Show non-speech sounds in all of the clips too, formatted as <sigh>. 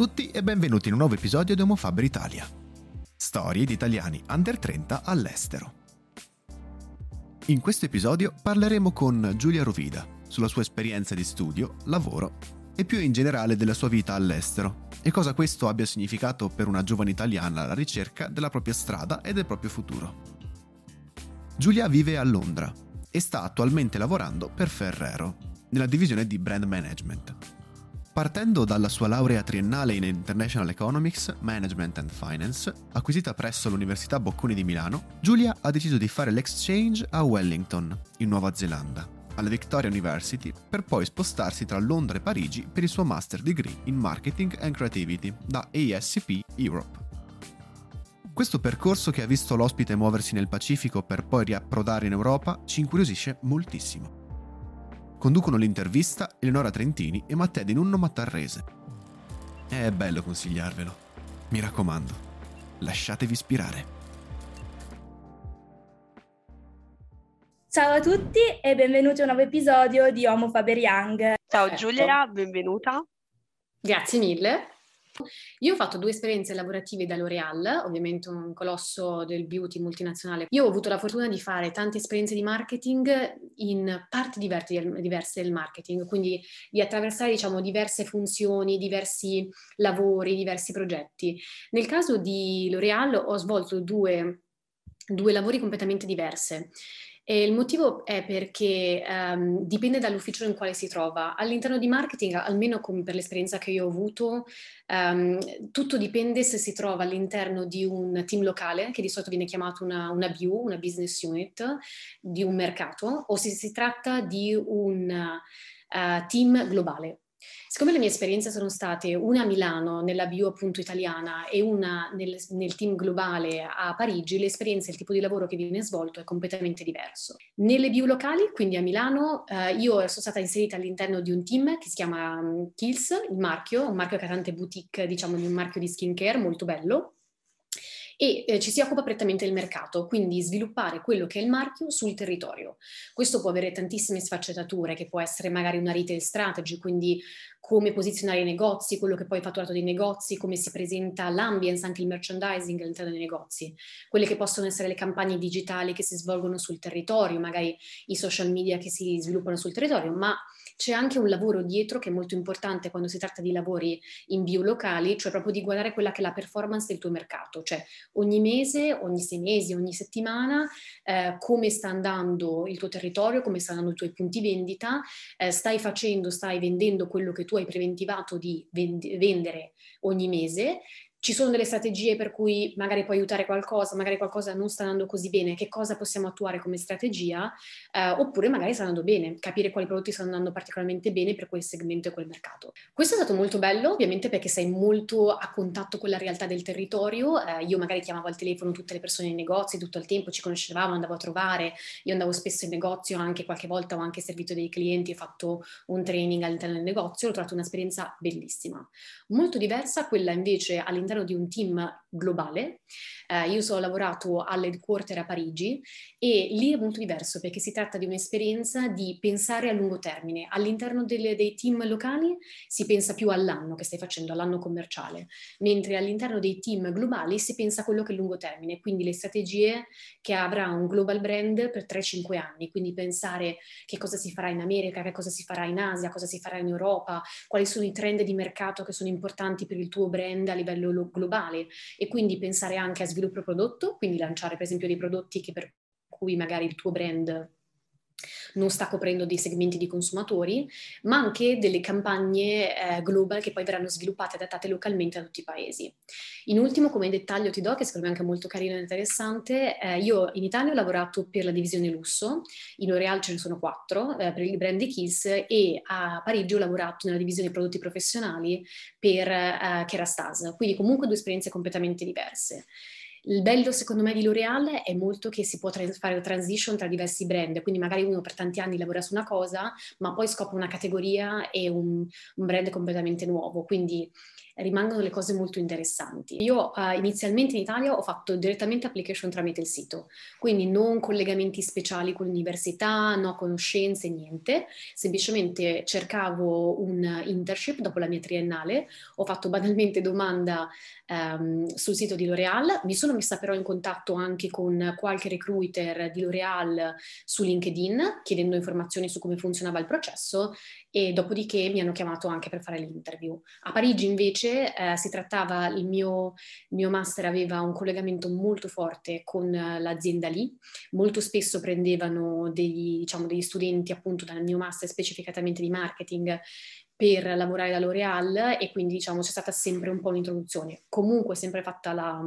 Tutti e benvenuti in un nuovo episodio di Homofaber Italia. Storie di italiani under 30 all'estero. In questo episodio parleremo con Giulia Rovida sulla sua esperienza di studio, lavoro e più in generale della sua vita all'estero e cosa questo abbia significato per una giovane italiana alla ricerca della propria strada e del proprio futuro. Giulia vive a Londra e sta attualmente lavorando per Ferrero, nella divisione di brand management. Partendo dalla sua laurea triennale in International Economics, Management and Finance, acquisita presso l'Università Bocconi di Milano, Giulia ha deciso di fare l'exchange a Wellington, in Nuova Zelanda, alla Victoria University, per poi spostarsi tra Londra e Parigi per il suo master degree in Marketing and Creativity da ASCP Europe. Questo percorso che ha visto l'ospite muoversi nel Pacifico per poi riapprodare in Europa ci incuriosisce moltissimo. Conducono l'intervista Eleonora Trentini e Matteo Di Nunno Mattarrese. È bello consigliarvelo. Mi raccomando, lasciatevi ispirare. Ciao a tutti e benvenuti a un nuovo episodio di Homo Faber Young. Ciao Giulia, benvenuta. Grazie mille. Io ho fatto due esperienze lavorative da L'Oreal, ovviamente un colosso del beauty multinazionale. Io ho avuto la fortuna di fare tante esperienze di marketing in parti diverse del marketing, quindi di attraversare diciamo diverse funzioni, diversi lavori, diversi progetti. Nel caso di L'Oreal ho svolto due, due lavori completamente diversi. E il motivo è perché um, dipende dall'ufficio in quale si trova. All'interno di marketing, almeno per l'esperienza che io ho avuto, um, tutto dipende se si trova all'interno di un team locale, che di solito viene chiamato una, una BU, una business unit, di un mercato, o se si tratta di un uh, team globale. Siccome le mie esperienze sono state una a Milano, nella bio appunto italiana, e una nel, nel team globale a Parigi, l'esperienza e il tipo di lavoro che viene svolto è completamente diverso. Nelle bio locali, quindi a Milano, eh, io sono stata inserita all'interno di un team che si chiama um, Kills, il marchio, un marchio che ha tante boutique, diciamo di un marchio di skincare molto bello, e eh, ci si occupa prettamente del mercato, quindi sviluppare quello che è il marchio sul territorio. Questo può avere tantissime sfaccettature, che può essere magari una retail strategy, quindi come posizionare i negozi, quello che poi è fatturato dei negozi, come si presenta l'ambience, anche il merchandising all'interno dei negozi, quelle che possono essere le campagne digitali che si svolgono sul territorio, magari i social media che si sviluppano sul territorio, ma c'è anche un lavoro dietro che è molto importante quando si tratta di lavori in biolocali, cioè proprio di guardare quella che è la performance del tuo mercato, cioè ogni mese, ogni sei mesi, ogni settimana, eh, come sta andando il tuo territorio, come stanno i tuoi punti vendita, eh, stai facendo, stai vendendo quello che tu hai preventivato di vend- vendere ogni mese, ci sono delle strategie per cui magari puoi aiutare qualcosa, magari qualcosa non sta andando così bene, che cosa possiamo attuare come strategia, eh, oppure magari sta andando bene, capire quali prodotti stanno andando particolarmente bene per quel segmento e quel mercato. Questo è stato molto bello, ovviamente perché sei molto a contatto con la realtà del territorio, eh, io magari chiamavo al telefono tutte le persone nei negozi tutto il tempo, ci conoscevamo, andavo a trovare, io andavo spesso in negozio, anche qualche volta ho anche servito dei clienti, ho fatto un training all'interno del negozio, ho trovato un'esperienza bellissima. Molto diversa quella invece all'interno all'interno di un team globale. Eh, io ho lavorato all'headquarter a Parigi e lì è molto diverso perché si tratta di un'esperienza di pensare a lungo termine. All'interno delle, dei team locali si pensa più all'anno che stai facendo, all'anno commerciale, mentre all'interno dei team globali si pensa a quello che è lungo termine, quindi le strategie che avrà un global brand per 3-5 anni, quindi pensare che cosa si farà in America, che cosa si farà in Asia, cosa si farà in Europa, quali sono i trend di mercato che sono importanti per il tuo brand a livello globale e quindi pensare anche a sviluppo prodotto, quindi lanciare per esempio dei prodotti che per cui magari il tuo brand non sta coprendo dei segmenti di consumatori, ma anche delle campagne eh, global che poi verranno sviluppate e adattate localmente a tutti i paesi. In ultimo, come dettaglio ti do, che secondo me è anche molto carino e interessante, eh, io in Italia ho lavorato per la divisione lusso, in L'Oreal ce ne sono quattro, eh, per il brand Kiss, e a Parigi ho lavorato nella divisione prodotti professionali per eh, Kerastase, quindi comunque due esperienze completamente diverse. Il bello secondo me di L'Oreal è molto che si può tra- fare la transition tra diversi brand, quindi magari uno per tanti anni lavora su una cosa, ma poi scopre una categoria e un, un brand completamente nuovo, quindi rimangono le cose molto interessanti. Io uh, inizialmente in Italia ho fatto direttamente application tramite il sito, quindi non collegamenti speciali con l'università, no conoscenze, niente, semplicemente cercavo un internship dopo la mia triennale, ho fatto banalmente domanda um, sul sito di L'Oreal, mi sono messa però in contatto anche con qualche recruiter di L'Oreal su LinkedIn chiedendo informazioni su come funzionava il processo e dopodiché mi hanno chiamato anche per fare l'interview. A Parigi invece eh, si trattava, il mio, il mio, master aveva un collegamento molto forte con l'azienda lì, molto spesso prendevano degli, diciamo, degli studenti appunto dal mio master specificatamente di marketing per lavorare da L'Oreal e quindi diciamo c'è stata sempre un po' un'introduzione. Comunque sempre fatta la,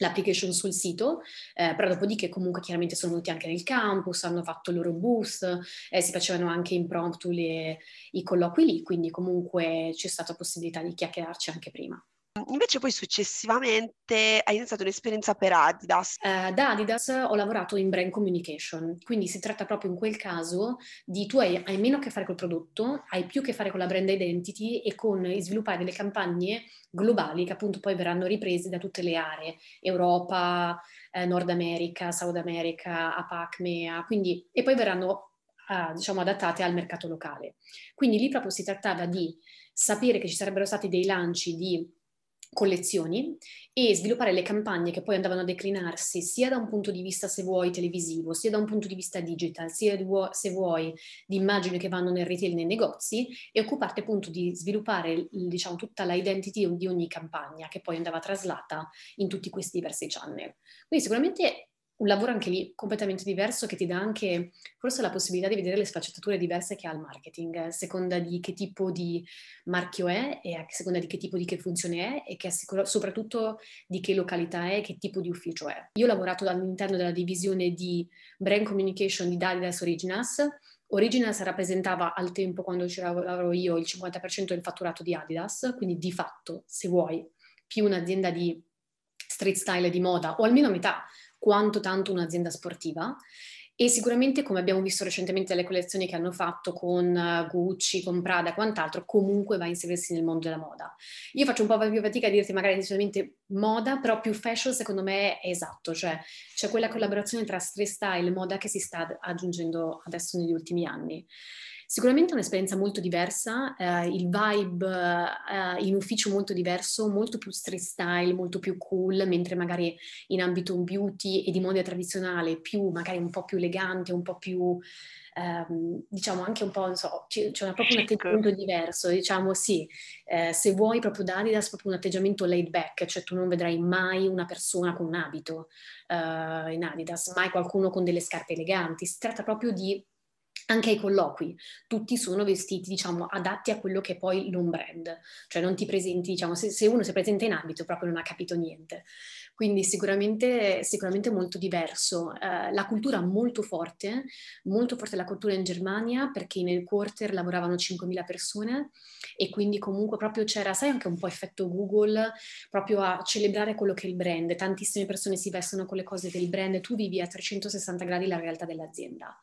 l'application sul sito, eh, però dopodiché comunque chiaramente sono venuti anche nel campus, hanno fatto il loro boost, eh, si facevano anche impromptu le, i colloqui lì, quindi comunque c'è stata possibilità di chiacchierarci anche prima. Invece poi successivamente hai iniziato un'esperienza per Adidas. Uh, da Adidas ho lavorato in brand communication, quindi si tratta proprio in quel caso di tu hai, hai meno a che fare col prodotto, hai più a che fare con la brand identity e con sviluppare delle campagne globali che appunto poi verranno riprese da tutte le aree, Europa, eh, Nord America, South America, APAC, MEA, quindi, e poi verranno uh, diciamo adattate al mercato locale. Quindi lì proprio si trattava di sapere che ci sarebbero stati dei lanci di collezioni e sviluppare le campagne che poi andavano a declinarsi sia da un punto di vista, se vuoi, televisivo, sia da un punto di vista digital, sia se vuoi di immagini che vanno nel retail, nei negozi e occuparti appunto di sviluppare, diciamo, tutta la identity di ogni campagna che poi andava traslata in tutti questi diversi channel. Quindi sicuramente un lavoro anche lì completamente diverso che ti dà anche forse la possibilità di vedere le sfaccettature diverse che ha il marketing, a seconda di che tipo di marchio è e a seconda di che tipo di che funzione è e che soprattutto di che località è e che tipo di ufficio è. Io ho lavorato all'interno della divisione di brand communication di Adidas Originals. Originals rappresentava al tempo quando ci lavoravo io il 50% del fatturato di Adidas, quindi di fatto, se vuoi, più un'azienda di street style di moda o almeno metà quanto tanto un'azienda sportiva. E sicuramente, come abbiamo visto recentemente dalle collezioni che hanno fatto con eh, Gucci, con Prada e quant'altro, comunque va a inserirsi nel mondo della moda. Io faccio un po' più fatica a dirti magari solamente moda, però più fashion secondo me è esatto, cioè c'è quella collaborazione tra street style e moda che si sta aggiungendo adesso negli ultimi anni. Sicuramente è un'esperienza molto diversa, eh, il vibe eh, in ufficio molto diverso, molto più street style, molto più cool, mentre magari in ambito beauty e di moda tradizionale più magari un po' più elegante, un po' più ehm, diciamo anche un po', non so, c'è, c'è proprio un atteggiamento diverso, diciamo sì, eh, se vuoi proprio da Adidas proprio un atteggiamento laid back, cioè tu non vedrai mai una persona con un abito uh, in Adidas, mai qualcuno con delle scarpe eleganti, si tratta proprio di anche ai colloqui, tutti sono vestiti, diciamo, adatti a quello che è poi l'home brand, cioè non ti presenti, diciamo, se, se, uno si presenta in abito proprio non ha capito niente. Quindi sicuramente, sicuramente molto diverso. Eh, la cultura molto forte, molto forte la cultura in Germania perché nel quarter lavoravano 5.000 persone e quindi comunque proprio c'era, sai, anche un po' effetto Google, proprio a celebrare quello che è il brand. Tantissime persone si vestono con le cose del brand, tu vivi a 360 gradi la realtà dell'azienda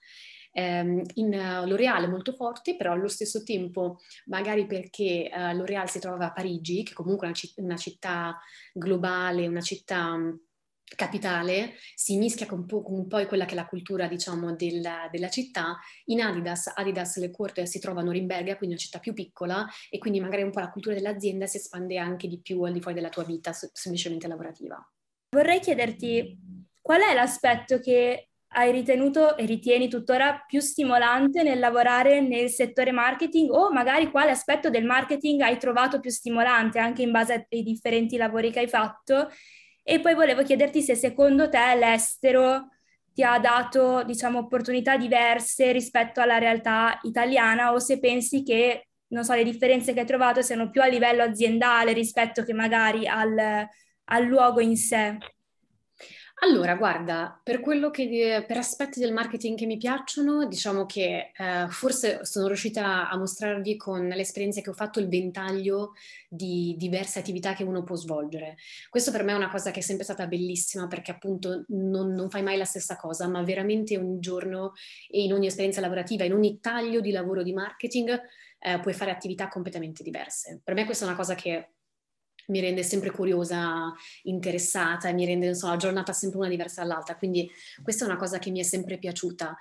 ehm, in uh, L'Oreal molto forte, però allo stesso tempo, magari perché uh, L'Oreal si trova a Parigi, che comunque è una, citt- una città globale, una città um, capitale, si mischia con, po- con poi quella che è la cultura, diciamo, della, della città. In Adidas, Adidas le corte si trovano a Norimberga, quindi una città più piccola, e quindi magari un po' la cultura dell'azienda si espande anche di più al di fuori della tua vita semplicemente lavorativa. Vorrei chiederti qual è l'aspetto che hai ritenuto e ritieni tuttora più stimolante nel lavorare nel settore marketing o magari quale aspetto del marketing hai trovato più stimolante anche in base ai differenti lavori che hai fatto? E poi volevo chiederti se secondo te l'estero ti ha dato, diciamo, opportunità diverse rispetto alla realtà italiana o se pensi che, non so, le differenze che hai trovato siano più a livello aziendale rispetto che magari al, al luogo in sé. Allora, guarda, per che per aspetti del marketing che mi piacciono, diciamo che eh, forse sono riuscita a mostrarvi con l'esperienza che ho fatto il ventaglio di diverse attività che uno può svolgere. Questo per me è una cosa che è sempre stata bellissima perché appunto non, non fai mai la stessa cosa, ma veramente ogni giorno e in ogni esperienza lavorativa, in ogni taglio di lavoro di marketing, eh, puoi fare attività completamente diverse. Per me questa è una cosa che mi rende sempre curiosa, interessata e mi rende insomma, la giornata sempre una diversa dall'altra. Quindi questa è una cosa che mi è sempre piaciuta.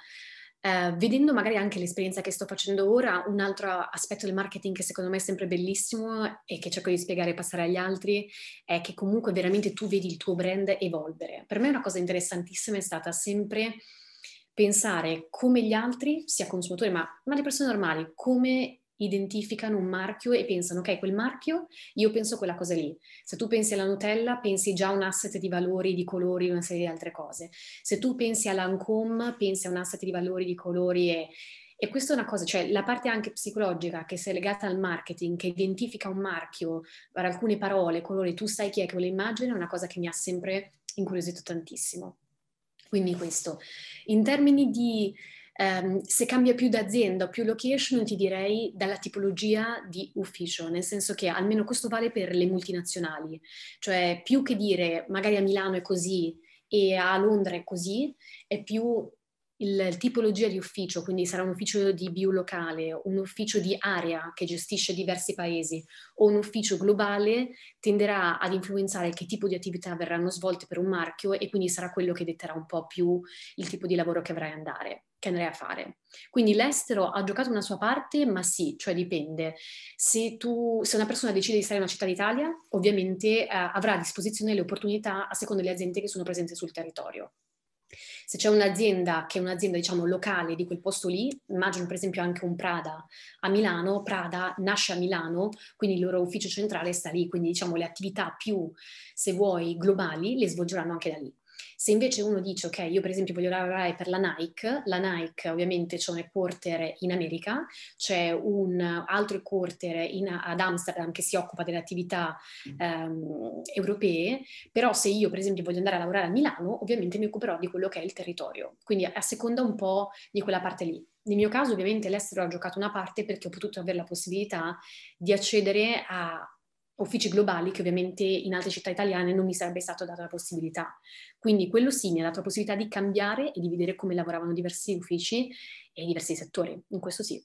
Eh, vedendo magari anche l'esperienza che sto facendo ora, un altro aspetto del marketing che secondo me è sempre bellissimo e che cerco di spiegare e passare agli altri è che comunque veramente tu vedi il tuo brand evolvere. Per me una cosa interessantissima è stata sempre pensare come gli altri, sia consumatori ma, ma le persone normali, come identificano un marchio e pensano, ok, quel marchio, io penso quella cosa lì. Se tu pensi alla Nutella, pensi già a un asset di valori, di colori, una serie di altre cose. Se tu pensi alla Lancôme, pensi a un asset di valori, di colori e... E questa è una cosa, cioè la parte anche psicologica che si è legata al marketing, che identifica un marchio per alcune parole, colori, tu sai chi è che vuole immagine, è una cosa che mi ha sempre incuriosito tantissimo. Quindi questo. In termini di Um, se cambia più d'azienda o più location, ti direi dalla tipologia di ufficio, nel senso che almeno questo vale per le multinazionali, cioè più che dire magari a Milano è così e a Londra è così, è più il tipologia di ufficio, quindi sarà un ufficio di biolocale, un ufficio di area che gestisce diversi paesi o un ufficio globale tenderà ad influenzare che tipo di attività verranno svolte per un marchio e quindi sarà quello che detterà un po' più il tipo di lavoro che avrai andare che andrei a fare. Quindi l'estero ha giocato una sua parte, ma sì, cioè dipende. Se, tu, se una persona decide di stare in una città d'Italia, ovviamente eh, avrà a disposizione le opportunità a seconda delle aziende che sono presenti sul territorio. Se c'è un'azienda che è un'azienda, diciamo, locale di quel posto lì, immagino per esempio anche un Prada a Milano, Prada nasce a Milano, quindi il loro ufficio centrale sta lì, quindi diciamo le attività più, se vuoi, globali le svolgeranno anche da lì. Se invece uno dice, ok, io per esempio voglio lavorare per la Nike, la Nike ovviamente c'è un headquarter in America, c'è un altro headquarter in, ad Amsterdam che si occupa delle attività um, europee, però se io per esempio voglio andare a lavorare a Milano, ovviamente mi occuperò di quello che è il territorio, quindi a seconda un po' di quella parte lì. Nel mio caso ovviamente l'estero ha giocato una parte perché ho potuto avere la possibilità di accedere a uffici globali che ovviamente in altre città italiane non mi sarebbe stato data la possibilità. Quindi quello sì mi ha dato la possibilità di cambiare e di vedere come lavoravano diversi uffici e diversi settori, in questo sì.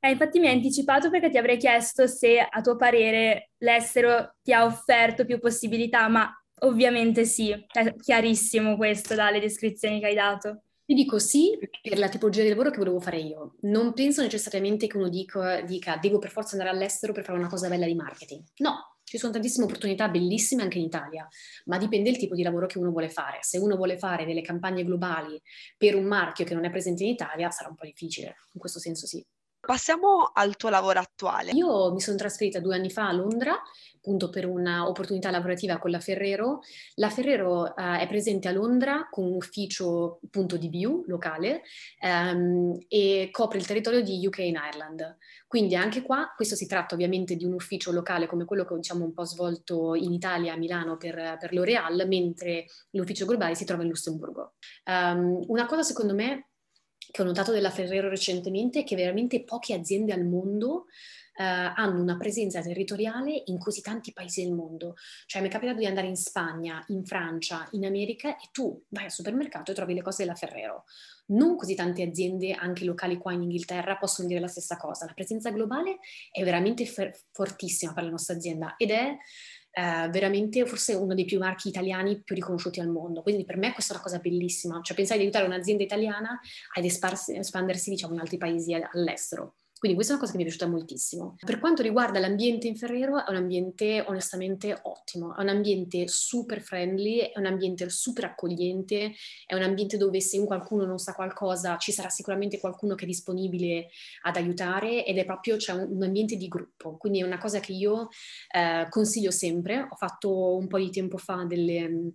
Eh, infatti mi hai anticipato perché ti avrei chiesto se a tuo parere l'estero ti ha offerto più possibilità, ma ovviamente sì, è chiarissimo questo dalle descrizioni che hai dato. Ti dico sì per la tipologia di lavoro che volevo fare io. Non penso necessariamente che uno dica, dica devo per forza andare all'estero per fare una cosa bella di marketing. No, ci sono tantissime opportunità bellissime anche in Italia, ma dipende dal tipo di lavoro che uno vuole fare. Se uno vuole fare delle campagne globali per un marchio che non è presente in Italia, sarà un po' difficile. In questo senso sì. Passiamo al tuo lavoro attuale. Io mi sono trasferita due anni fa a Londra, appunto per un'opportunità lavorativa con la Ferrero. La Ferrero uh, è presente a Londra con un ufficio appunto di BU locale um, e copre il territorio di UK in Ireland. Quindi anche qua, questo si tratta ovviamente di un ufficio locale come quello che diciamo un po' svolto in Italia, a Milano per, per L'Oreal, mentre l'ufficio globale si trova in Lussemburgo. Um, una cosa secondo me che ho notato della Ferrero recentemente è che veramente poche aziende al mondo Uh, hanno una presenza territoriale in così tanti paesi del mondo. Cioè mi è capitato di andare in Spagna, in Francia, in America e tu vai al supermercato e trovi le cose della Ferrero. Non così tante aziende, anche locali qua in Inghilterra, possono dire la stessa cosa. La presenza globale è veramente fer- fortissima per la nostra azienda ed è eh, veramente forse uno dei più marchi italiani più riconosciuti al mondo. Quindi per me questa è una cosa bellissima, cioè pensare di aiutare un'azienda italiana ad espandersi diciamo, in altri paesi all'estero. Quindi questa è una cosa che mi è piaciuta moltissimo. Per quanto riguarda l'ambiente in Ferrero, è un ambiente onestamente ottimo, è un ambiente super friendly, è un ambiente super accogliente, è un ambiente dove se qualcuno non sa qualcosa ci sarà sicuramente qualcuno che è disponibile ad aiutare ed è proprio cioè, un, ambiente di gruppo. Quindi è una cosa che io eh, consiglio sempre. Ho fatto un po' di tempo fa delle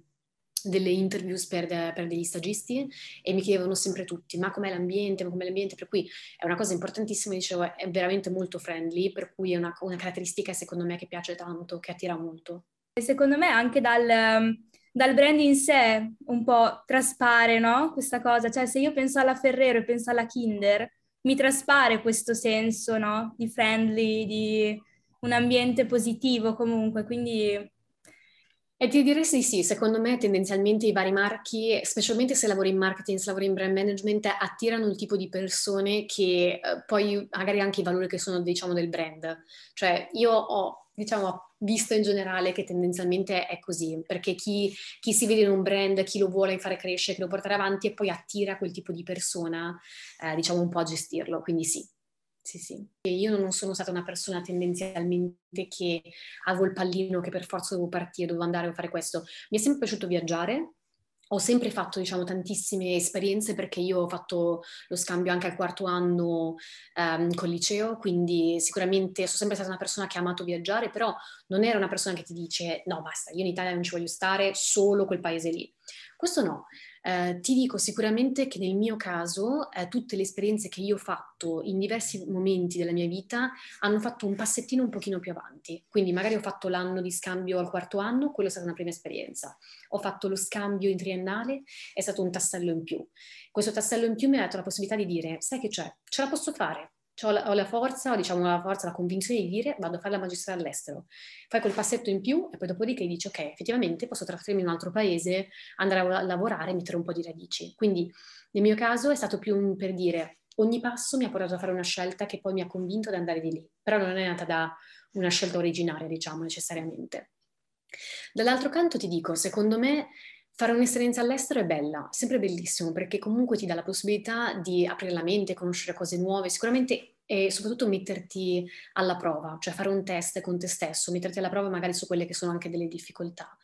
delle interviews per, per, degli stagisti e mi chiedevano sempre tutti ma com'è l'ambiente, ma com'è l'ambiente, per cui è una cosa importantissima, dicevo, è veramente molto friendly, per cui è una, una caratteristica secondo me che piace tanto, che attira molto. Secondo me anche dal, dal brand in sé un po' traspare, no? Questa cosa, cioè se io penso alla Ferrero e penso alla Kinder, mi traspare questo senso, no? Di friendly, di un ambiente positivo comunque, quindi... E ti direi sì, sì, secondo me tendenzialmente i vari marchi, specialmente se lavori in marketing, se lavori in brand management, attirano il tipo di persone che eh, poi magari anche i valori che sono, diciamo, del brand. Cioè io ho, diciamo, visto in generale che tendenzialmente è così, perché chi, chi, si vede in un brand, chi lo vuole fare crescere, chi lo portare avanti e poi attira quel tipo di persona, eh, diciamo, un po' a gestirlo. Quindi sì, sì, sì. io non sono stata una persona tendenzialmente che avevo il pallino che per forza dovevo partire, dovevo andare a fare questo. Mi è sempre piaciuto viaggiare, ho sempre fatto, diciamo, tantissime esperienze perché io ho fatto lo scambio anche al quarto anno um, col liceo, quindi sicuramente sono sempre stata una persona che ha amato viaggiare, però non era una persona che ti dice no, basta, io in Italia non ci voglio stare, solo quel paese lì. Questo no. Eh, ti dico sicuramente che nel mio caso eh, tutte le esperienze che io ho fatto in diversi momenti della mia vita hanno fatto un passettino un pochino più avanti. Quindi magari ho fatto l'anno di scambio al quarto anno, quella è stata una prima esperienza. Ho fatto lo scambio in triennale, è stato un tassello in più. Questo tassello in più mi ha dato la possibilità di dire, sai che c'è, ce la posso fare, ho la, ho la, forza, diciamo la forza, la convinzione di dire vado a fare la magistrale all'estero. Fai quel passetto in più e poi dopodiché dici ok, effettivamente posso trasferirmi in un altro paese, andare a lavorare e mettere un po' di radici. Quindi nel mio caso è stato più un, per dire ogni passo mi ha portato a fare una scelta che poi mi ha convinto ad andare di lì, però non è nata da una scelta originaria, diciamo, necessariamente. Dall'altro canto ti dico, secondo me Fare un'esperienza all'estero è bella, sempre bellissimo, perché comunque ti dà la possibilità di aprire la mente, conoscere cose nuove, sicuramente e soprattutto metterti alla prova, cioè fare un test con te stesso, metterti alla prova magari su quelle che sono anche delle difficoltà.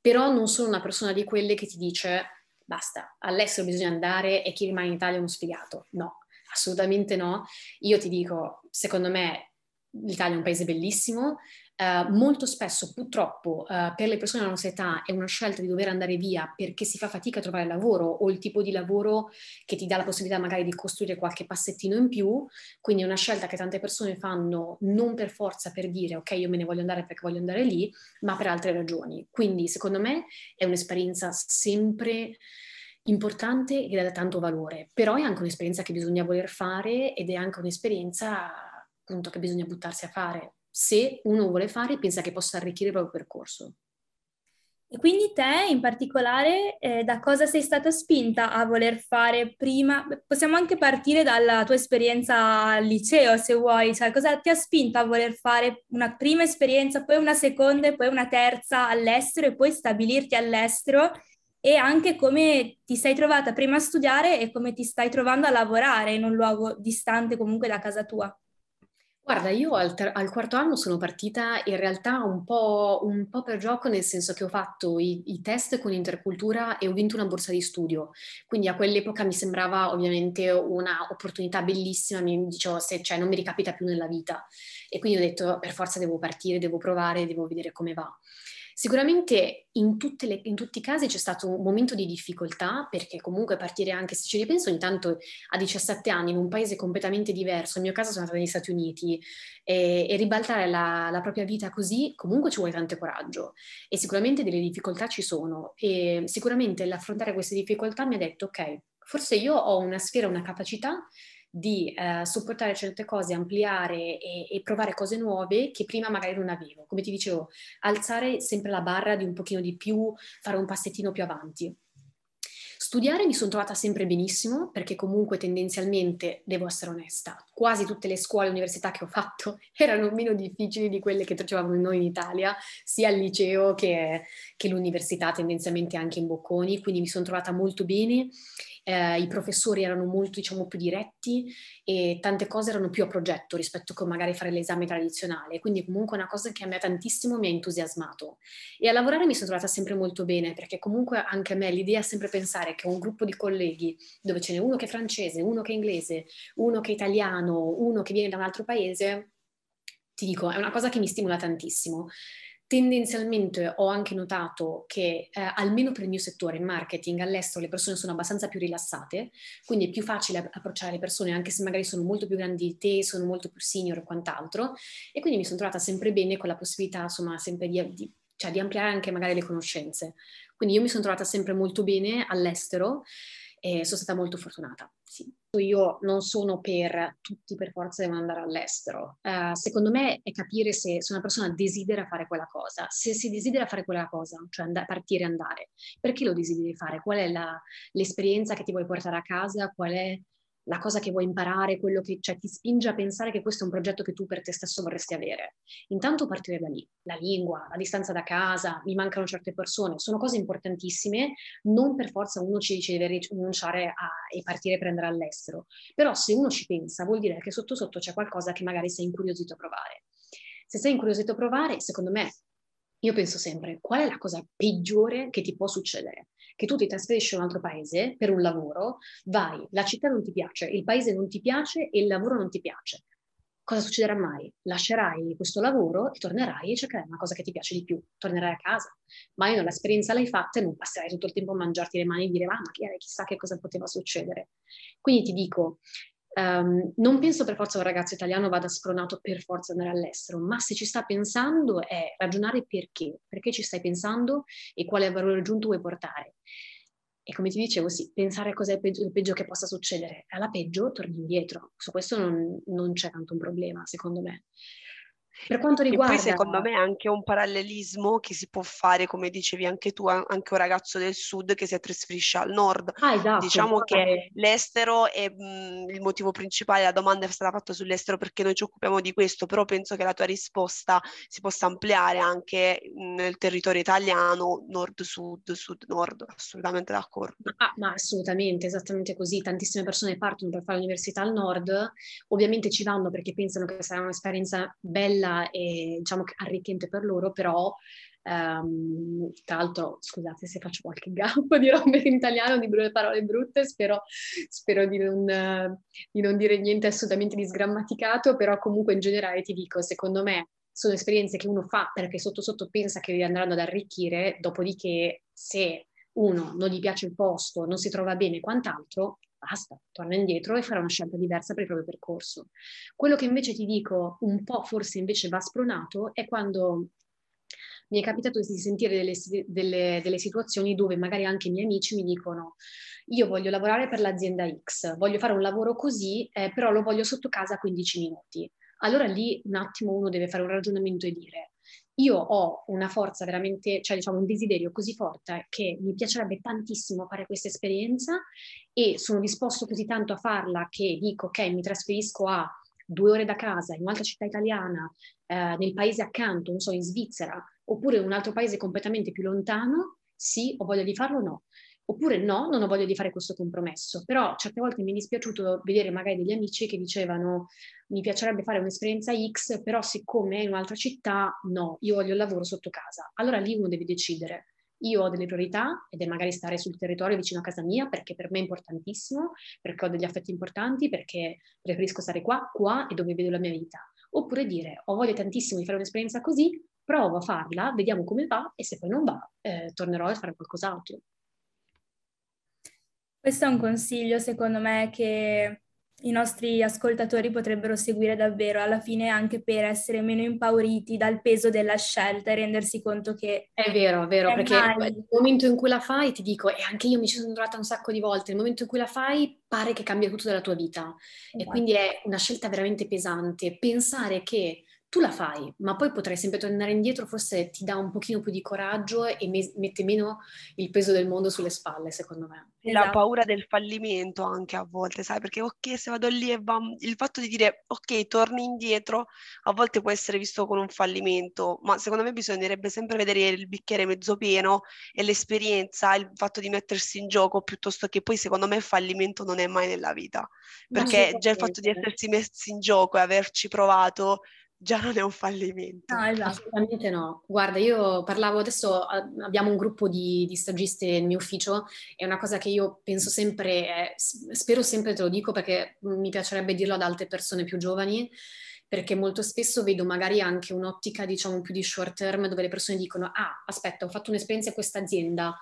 Però non sono una persona di quelle che ti dice basta, all'estero bisogna andare e chi rimane in Italia è uno sfigato. No, assolutamente no. Io ti dico, secondo me l'Italia è un paese bellissimo, Uh, molto spesso purtroppo uh, per le persone della nostra età è una scelta di dover andare via perché si fa fatica a trovare lavoro o il tipo di lavoro che ti dà la possibilità magari di costruire qualche passettino in più, quindi è una scelta che tante persone fanno non per forza per dire ok io me ne voglio andare perché voglio andare lì, ma per altre ragioni. Quindi secondo me è un'esperienza sempre importante ed ha tanto valore, però è anche un'esperienza che bisogna voler fare ed è anche un'esperienza appunto che bisogna buttarsi a fare se uno vuole fare pensa che possa arricchire il proprio percorso. E quindi te in particolare eh, da cosa sei stata spinta a voler fare prima? Possiamo anche partire dalla tua esperienza al liceo se vuoi, cioè cosa ti ha spinto a voler fare una prima esperienza, poi una seconda e poi una terza all'estero e poi stabilirti all'estero e anche come ti sei trovata prima a studiare e come ti stai trovando a lavorare in un luogo distante comunque da casa tua. Guarda, io al, ter- al, quarto anno sono partita in realtà un po', un po', per gioco, nel senso che ho fatto i, i, test con intercultura e ho vinto una borsa di studio. Quindi a quell'epoca mi sembrava ovviamente un'opportunità bellissima, mi dicevo, se, cioè, non mi ricapita più nella vita. E quindi ho detto, per forza devo partire, devo provare, devo vedere come va. Sicuramente in, le, in, tutti i casi c'è stato un momento di difficoltà perché comunque partire anche se ci ripenso intanto a 17 anni in un paese completamente diverso, nel mio caso sono stata negli Stati Uniti e, e ribaltare la, la, propria vita così comunque ci vuole tanto coraggio. E sicuramente delle difficoltà ci sono. E sicuramente l'affrontare queste difficoltà mi ha detto ok, forse io ho una sfera, una capacità di eh, sopportare certe cose, ampliare e, e, provare cose nuove che prima magari non avevo. Come ti dicevo, alzare sempre la barra di un pochino di più, fare un passettino più avanti. Studiare mi sono trovata sempre benissimo perché comunque tendenzialmente, devo essere onesta, quasi tutte le scuole e università che ho fatto <laughs> erano meno difficili di quelle che facevamo noi in Italia, sia al liceo che, che l'università, tendenzialmente anche in Bocconi, quindi mi sono trovata molto bene eh, i professori erano molto diciamo più diretti e tante cose erano più a progetto rispetto a magari fare l'esame tradizionale, quindi comunque una cosa che a me tantissimo mi ha entusiasmato. E a lavorare mi sono trovata sempre molto bene perché comunque anche a me l'idea è sempre pensare che un gruppo di colleghi dove ce n'è uno che è francese, uno che è inglese, uno che è italiano, uno che viene da un altro paese, ti dico, è una cosa che mi stimola tantissimo. Tendenzialmente ho anche notato che eh, almeno per il mio settore, il marketing, all'estero le persone sono abbastanza più rilassate, quindi è più facile approcciare le persone anche se magari sono molto più grandi di te, sono molto più senior e quant'altro e quindi mi sono trovata sempre bene con la possibilità insomma sempre di, di cioè di ampliare anche magari le conoscenze. Quindi io mi sono trovata sempre molto bene all'estero e sono stata molto fortunata. Sì. Io non sono per tutti per forza devono andare all'estero. Uh, secondo me è capire se, se, una persona desidera fare quella cosa. Se si desidera fare quella cosa, cioè and- partire e andare, perché lo desideri fare? Qual è la, l'esperienza che ti vuoi portare a casa? Qual è la cosa che vuoi imparare, quello che cioè, ti spinge a pensare che questo è un progetto che tu per te stesso vorresti avere. Intanto partire da lì, la lingua, la distanza da casa, mi mancano certe persone, sono cose importantissime, non per forza uno ci dice di rinunciare a, e partire per andare all'estero, però se uno ci pensa vuol dire che sotto sotto c'è qualcosa che magari sei incuriosito a provare. Se sei incuriosito a provare, secondo me, io penso sempre, qual è la cosa peggiore che ti può succedere? che tu ti trasferisci in un altro paese per un lavoro, vai, la città non ti piace, il paese non ti piace e il lavoro non ti piace. Cosa succederà mai? Lascerai questo lavoro e tornerai e cercherai una cosa che ti piace di più, tornerai a casa. Ma io l'esperienza l'hai fatta e non passerai tutto il tempo a mangiarti le mani e dire, ma chissà che cosa poteva succedere. Quindi ti dico, Um, non penso per forza un ragazzo italiano vada spronato per forza andare all'estero, ma se ci sta pensando è ragionare perché, perché ci stai pensando e quale valore aggiunto vuoi portare. E come ti dicevo, sì, pensare a cos'è il peggio, il peggio che possa succedere. Alla peggio torni indietro. Su questo non, non c'è tanto un problema, secondo me. Per quanto riguarda... E poi secondo me anche un parallelismo che si può fare, come dicevi anche tu, anche un ragazzo del sud che si trasferisce al nord. Ah, esatto. Diciamo che l'estero è mh, il motivo principale, la domanda è stata fatta sull'estero perché noi ci occupiamo di questo, però penso che la tua risposta si possa ampliare anche nel territorio italiano, nord-sud, sud-nord, assolutamente d'accordo. Ah, ma assolutamente, esattamente così. Tantissime persone partono per fare l'università al nord, ovviamente ci vanno perché pensano che sarà un'esperienza bella e diciamo che arricchente per loro, però um, tra l'altro scusate se faccio qualche <laughs> gafo di robe in italiano, di parole brutte, spero, spero di, non, di non dire niente assolutamente di sgrammaticato, però comunque in generale ti dico, secondo me sono esperienze che uno fa perché sotto sotto pensa che andranno ad arricchire, dopodiché se uno non gli piace il posto, non si trova bene e quant'altro, basta, torna indietro e farà una scelta diversa per il proprio percorso. Quello che invece ti dico un po' forse invece va spronato è quando mi è capitato di sentire delle, delle, delle, situazioni dove magari anche i miei amici mi dicono io voglio lavorare per l'azienda X, voglio fare un lavoro così, eh, però lo voglio sotto casa a 15 minuti. Allora lì un attimo uno deve fare un ragionamento e dire io ho una forza veramente, cioè diciamo un desiderio così forte che mi piacerebbe tantissimo fare questa esperienza e sono disposto così tanto a farla che dico ok, mi trasferisco a due ore da casa in un'altra città italiana, eh, nel paese accanto, non so, in Svizzera, oppure in un altro paese completamente più lontano, sì, ho voglia di farlo o no. Oppure no, non ho voglia di fare questo compromesso. Però certe volte mi è dispiaciuto vedere magari degli amici che dicevano mi piacerebbe fare un'esperienza X, però siccome è in un'altra città, no, io voglio il lavoro sotto casa. Allora lì uno deve decidere. Io ho delle priorità ed è magari stare sul territorio vicino a casa mia perché per me è importantissimo, perché ho degli affetti importanti, perché preferisco stare qua, qua e dove vedo la mia vita. Oppure dire ho voglia tantissimo di fare un'esperienza così, provo a farla, vediamo come va e se poi non va eh, tornerò a fare qualcos'altro. Questo è un consiglio, secondo me, che i nostri ascoltatori potrebbero seguire davvero alla fine anche per essere meno impauriti dal peso della scelta e rendersi conto che... È vero, è vero, è perché mai... nel momento in cui la fai, ti dico, e anche io mi ci sono trovata un sacco di volte, nel momento in cui la fai pare che cambia tutto della tua vita esatto. e quindi è una scelta veramente pesante. Pensare che tu la fai, ma poi potrai sempre tornare indietro, forse ti dà un pochino più di coraggio e me- mette meno il peso del mondo sulle spalle, secondo me. Esatto. La paura del fallimento anche a volte, sai, perché ok, se vado lì e va... il fatto di dire ok, torni indietro, a volte può essere visto come un fallimento, ma secondo me bisognerebbe sempre vedere il bicchiere mezzo pieno e l'esperienza, il fatto di mettersi in gioco, piuttosto che poi secondo me il fallimento non è mai nella vita, perché già il fatto di essersi messi in gioco e averci provato già non è un fallimento. No, esatto. Assolutamente no. Guarda, io parlavo adesso, abbiamo un gruppo di, di stagiste nel mio ufficio e una cosa che io penso sempre, spero sempre te lo dico perché mi piacerebbe dirlo ad altre persone più giovani, perché molto spesso vedo magari anche un'ottica, diciamo, più di short term dove le persone dicono, ah, aspetta, ho fatto un'esperienza in questa azienda,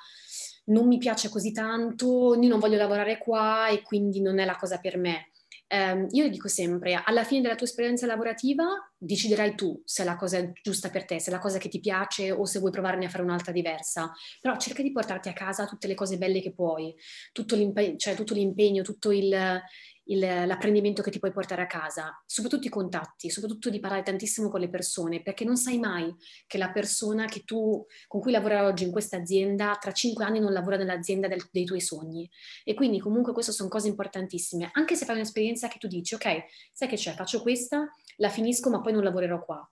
non mi piace così tanto, io non voglio lavorare qua e quindi non è la cosa per me eh, io dico sempre, alla fine della tua esperienza lavorativa deciderai tu se è la cosa giusta per te, se è la cosa che ti piace o se vuoi provarne a fare un'altra diversa, però cerca di portarti a casa tutte le cose belle che puoi, tutto, l'impe- cioè, tutto l'impegno, tutto il, il, l'apprendimento che ti puoi portare a casa, soprattutto i contatti, soprattutto di parlare tantissimo con le persone, perché non sai mai che la persona che tu, con cui lavori oggi in questa azienda, tra cinque anni non lavora nell'azienda del, dei tuoi sogni. E quindi comunque queste sono cose importantissime, anche se fai un'esperienza che tu dici, ok, sai che c'è, faccio questa, la finisco, ma poi non lavorerò qua.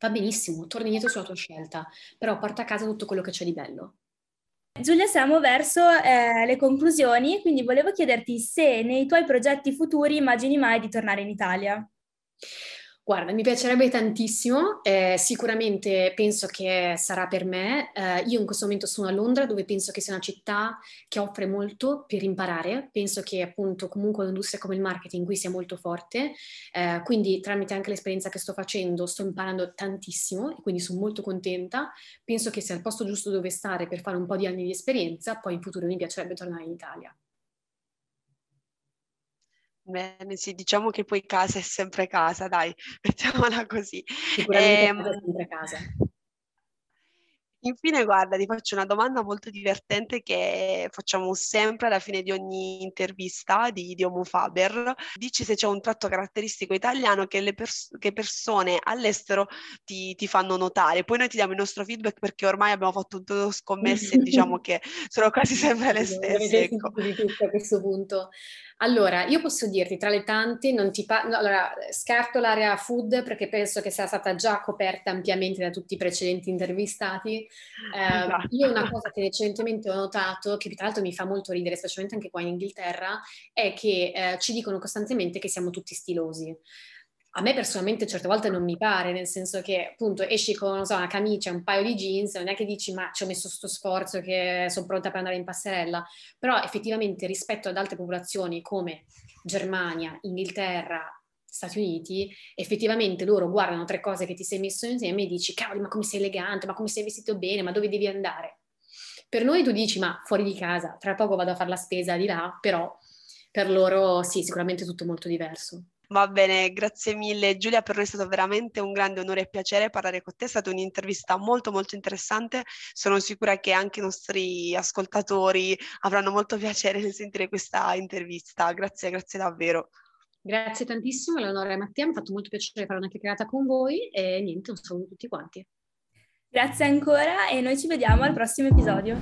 Va benissimo, torni indietro sulla tua scelta, però porta a casa tutto quello che c'è di bello. Giulia, siamo verso eh, le conclusioni, quindi volevo chiederti se nei tuoi progetti futuri immagini mai di tornare in Italia. Guarda, mi piacerebbe tantissimo, eh, sicuramente penso che sarà per me. Eh, io in questo momento sono a Londra dove penso che sia una città che offre molto per imparare, penso che appunto comunque un'industria come il marketing qui sia molto forte, eh, quindi tramite anche l'esperienza che sto facendo sto imparando tantissimo e quindi sono molto contenta, penso che sia il posto giusto dove stare per fare un po' di anni di esperienza, poi in futuro mi piacerebbe tornare in Italia. Bene, sì, diciamo che poi casa è sempre casa, dai, <laughs> mettiamola così. Sicuramente ehm, casa è sempre casa. Infine, guarda, ti faccio una domanda molto divertente che facciamo sempre alla fine di ogni intervista di, di Homo Faber. Dici se c'è un tratto caratteristico italiano che le pers- che persone all'estero ti, ti, fanno notare. Poi noi ti diamo il nostro feedback perché ormai abbiamo fatto un tutto scommesse e diciamo <laughs> che sono quasi sempre le stesse. Ecco. Tutto a questo punto. Allora, io posso dirti tra le tante, non ti pa- no, allora, scarto l'area food perché penso che sia stata già coperta ampiamente da tutti i precedenti intervistati. Eh, esatto. Io una cosa che recentemente ho notato, che tra l'altro mi fa molto ridere, specialmente anche qua in Inghilterra, è che eh, ci dicono costantemente che siamo tutti stilosi. A me personalmente certe volte non mi pare, nel senso che appunto esci con so, una camicia, un paio di jeans, non è che dici ma ci ho messo sto sforzo che sono pronta per andare in passerella, però effettivamente rispetto ad altre popolazioni come Germania, Inghilterra, Stati Uniti, effettivamente loro guardano tre cose che ti sei messo insieme e dici cavoli ma come sei elegante, ma come sei vestito bene, ma dove devi andare? Per noi tu dici ma fuori di casa, tra poco vado a fare la spesa di là, però per loro sì, sicuramente tutto molto diverso. Va bene, grazie mille Giulia, per noi è stato veramente un grande onore e piacere parlare con te, è stata un'intervista molto molto interessante, sono sicura che anche i nostri ascoltatori avranno molto piacere nel sentire questa intervista, grazie, grazie davvero. Grazie tantissimo, Eleonora e Mattia, mi ha fatto molto piacere fare una chiacchierata con voi e niente, un saluto a tutti quanti. Grazie ancora e noi ci vediamo al prossimo episodio.